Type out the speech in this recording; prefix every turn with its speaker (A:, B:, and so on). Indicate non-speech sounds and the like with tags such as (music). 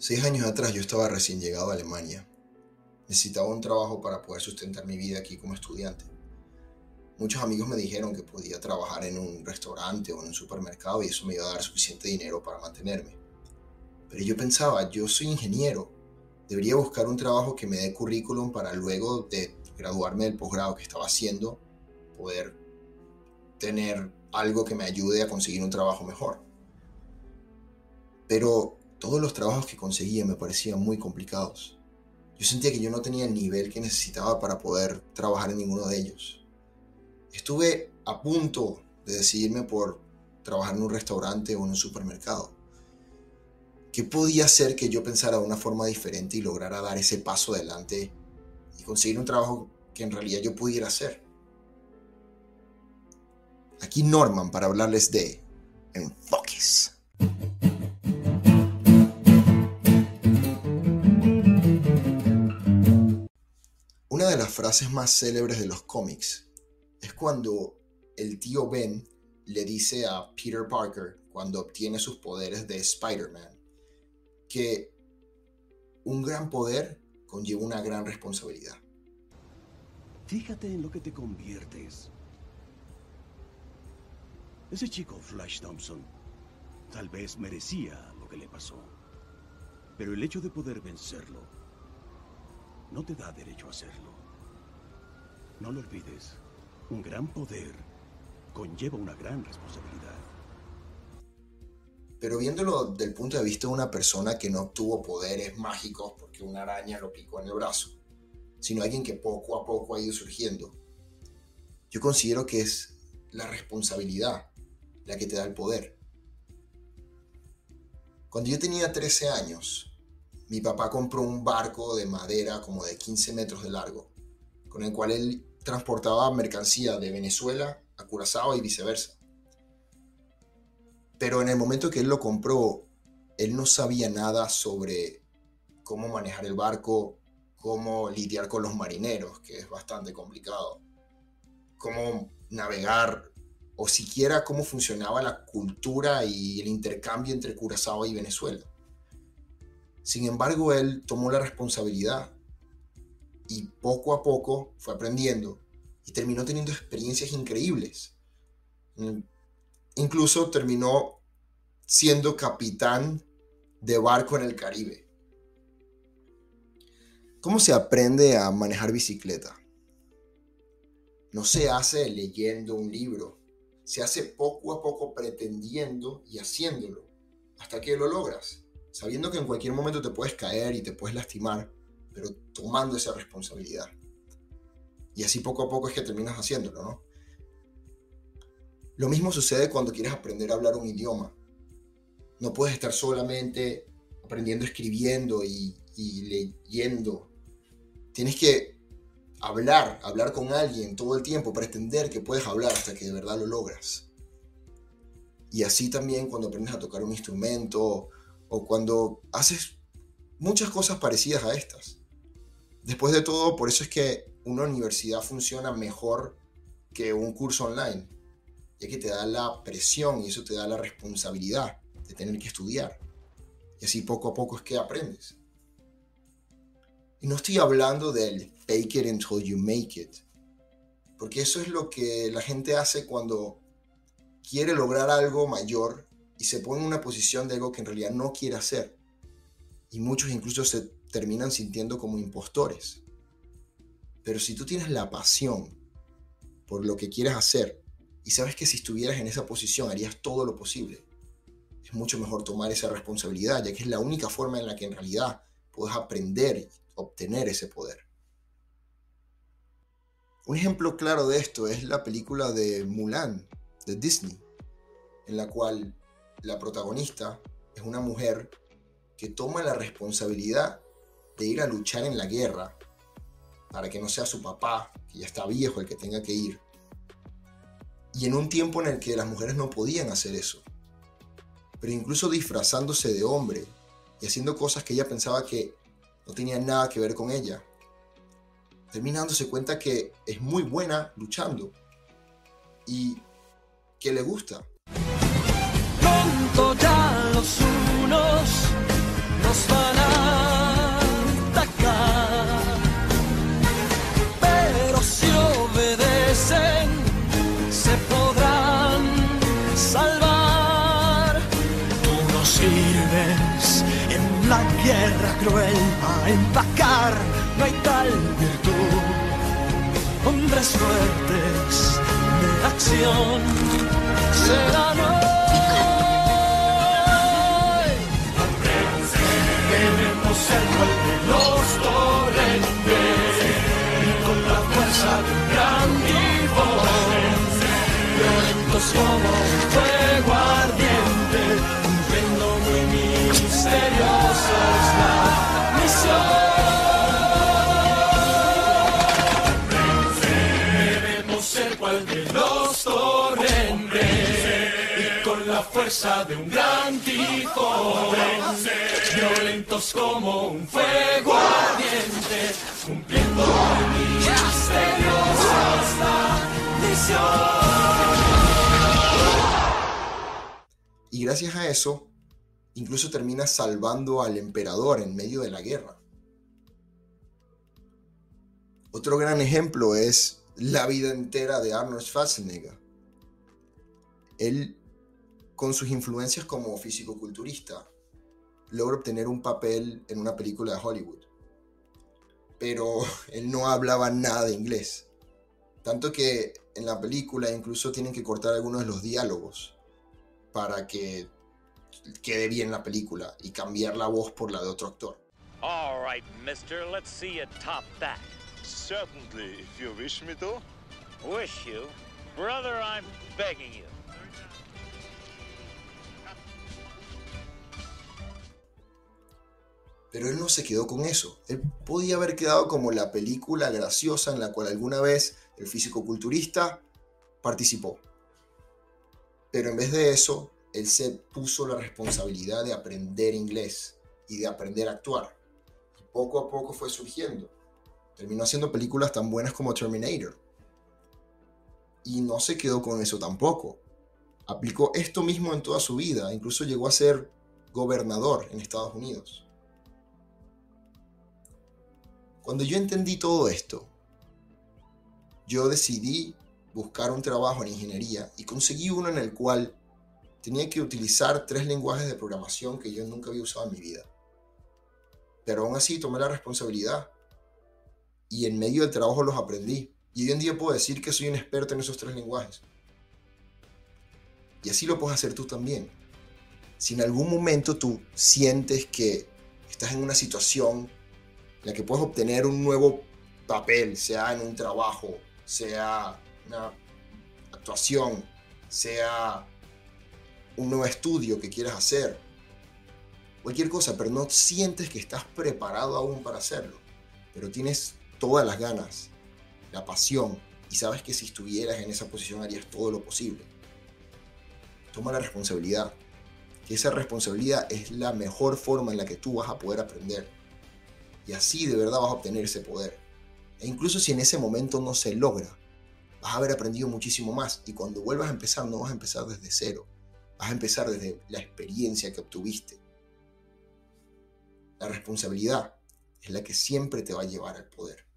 A: Seis años atrás yo estaba recién llegado a Alemania. Necesitaba un trabajo para poder sustentar mi vida aquí como estudiante. Muchos amigos me dijeron que podía trabajar en un restaurante o en un supermercado y eso me iba a dar suficiente dinero para mantenerme. Pero yo pensaba, yo soy ingeniero, debería buscar un trabajo que me dé currículum para luego de graduarme del posgrado que estaba haciendo, poder tener algo que me ayude a conseguir un trabajo mejor. Pero todos los trabajos que conseguía me parecían muy complicados. Yo sentía que yo no tenía el nivel que necesitaba para poder trabajar en ninguno de ellos. Estuve a punto de decidirme por trabajar en un restaurante o en un supermercado. ¿Qué podía hacer que yo pensara de una forma diferente y lograra dar ese paso adelante y conseguir un trabajo que en realidad yo pudiera hacer? Aquí Norman para hablarles de enfoques. Una de las frases más célebres de los cómics es cuando el tío Ben le dice a Peter Parker, cuando obtiene sus poderes de Spider-Man, que un gran poder conlleva una gran responsabilidad.
B: Fíjate en lo que te conviertes. Ese chico, Flash Thompson, tal vez merecía lo que le pasó. Pero el hecho de poder vencerlo no te da derecho a hacerlo. No lo olvides. Un gran poder conlleva una gran responsabilidad.
A: Pero viéndolo del punto de vista de una persona que no obtuvo poderes mágicos porque una araña lo picó en el brazo, sino alguien que poco a poco ha ido surgiendo, yo considero que es la responsabilidad la que te da el poder. Cuando yo tenía 13 años, mi papá compró un barco de madera como de 15 metros de largo, con el cual él transportaba mercancía de Venezuela a Curazao y viceversa. Pero en el momento que él lo compró, él no sabía nada sobre cómo manejar el barco, cómo lidiar con los marineros, que es bastante complicado, cómo navegar o siquiera cómo funcionaba la cultura y el intercambio entre Curazao y Venezuela. Sin embargo, él tomó la responsabilidad y poco a poco fue aprendiendo y terminó teniendo experiencias increíbles. Mm, incluso terminó siendo capitán de barco en el Caribe. ¿Cómo se aprende a manejar bicicleta? No se hace leyendo un libro, se hace poco a poco pretendiendo y haciéndolo, hasta que lo logras, sabiendo que en cualquier momento te puedes caer y te puedes lastimar, pero tomando esa responsabilidad. Y así poco a poco es que terminas haciéndolo, ¿no? Lo mismo sucede cuando quieres aprender a hablar un idioma. No puedes estar solamente aprendiendo escribiendo y, leyendo. Tienes que hablar, hablar con alguien todo el tiempo, pretender que puedes hablar hasta que de verdad lo logras. Y así también cuando aprendes a tocar un instrumento o cuando haces muchas cosas parecidas a estas. Después de todo, por eso es que una universidad funciona mejor que un curso online, ya que te da la presión y eso te da la responsabilidad de tener que estudiar. Y así poco a poco es que aprendes. Y no estoy hablando del fake it until you make it, porque eso es lo que la gente hace cuando quiere lograr algo mayor y se pone en una posición de algo que en realidad no quiere hacer. Y muchos incluso se terminan sintiendo como impostores. Pero si tú tienes la pasión por lo que quieres hacer y sabes que si estuvieras en esa posición harías todo lo posible, es mucho mejor tomar esa responsabilidad, ya que es la única forma en la que en realidad puedes aprender y obtener ese poder. Un ejemplo claro de esto es la película de Mulan, de Disney, en la cual la protagonista es una mujer que toma la responsabilidad de ir a luchar en la guerra para que no sea su papá, que ya está viejo, el que tenga que ir. Y en un tiempo en el que las mujeres no podían hacer eso. Pero incluso disfrazándose de hombre y haciendo cosas que ella pensaba que no tenían nada que ver con ella. Termina dándose cuenta que es muy buena luchando y que le gusta.
C: Pronto ya los unos nos van sirves guerra cruel a empacar, no hay tal virtud. Hombres fuertes de acción serán hoy. Debemos ser de los torrentes y con la fuerza de un gran tifón, violentos como de los torrentes y con la fuerza de un gran tifón, violentos como un fuego ardiente, cumpliendo muy misteriosos la misión.
A: Y gracias a eso, incluso termina salvando al emperador en medio de la guerra. Otro gran ejemplo es la vida entera de Arnold Schwarzenegger. Él, con sus influencias como físico-culturista, logra obtener un papel en una película de Hollywood. Pero (laughs) él no hablaba nada de inglés. Tanto que en la película incluso tienen que cortar algunos de los diálogos para que quede bien la película y cambiar la voz por la de otro actor.
D: All right, mister, let's see you top that.
E: Certainly, if you wish me to.
D: Wish you. Brother, I'm begging you.
A: Pero él no se quedó con eso. Él podía haber quedado como la película graciosa en la cual alguna vez el físico-culturista participó. Pero en vez de eso, él se puso la responsabilidad de aprender inglés y de aprender a actuar. Y poco a poco fue surgiendo. Terminó haciendo películas tan buenas como Terminator. Y no se quedó con eso tampoco. Aplicó esto mismo en toda su vida. Incluso llegó a ser gobernador en Estados Unidos. Cuando yo entendí todo esto, yo decidí buscar un trabajo en ingeniería y conseguí uno en el cual tenía que utilizar tres lenguajes de programación que yo nunca había usado en mi vida. Pero aún así tomé la responsabilidad y en medio del trabajo los aprendí. Y hoy en día puedo decir que soy un experto en esos tres lenguajes. Y así lo puedes hacer tú también. Si en algún momento tú sientes que estás en una situación en la que puedes obtener un nuevo papel, sea en un trabajo, sea una actuación, sea un nuevo estudio que quieras hacer, cualquier cosa, pero no sientes que estás preparado aún para hacerlo, pero tienes todas las ganas, la pasión, y sabes que si estuvieras en esa posición harías todo lo posible. Toma la responsabilidad, que esa responsabilidad es la mejor forma en la que tú vas a poder aprender. Y así de verdad vas a obtener ese poder. E incluso si en ese momento no se logra, vas a haber aprendido muchísimo más. Y cuando vuelvas a empezar, no vas a empezar desde cero. Vas a empezar desde la experiencia que obtuviste. La responsabilidad es la que siempre te va a llevar al poder.